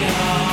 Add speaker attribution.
Speaker 1: now.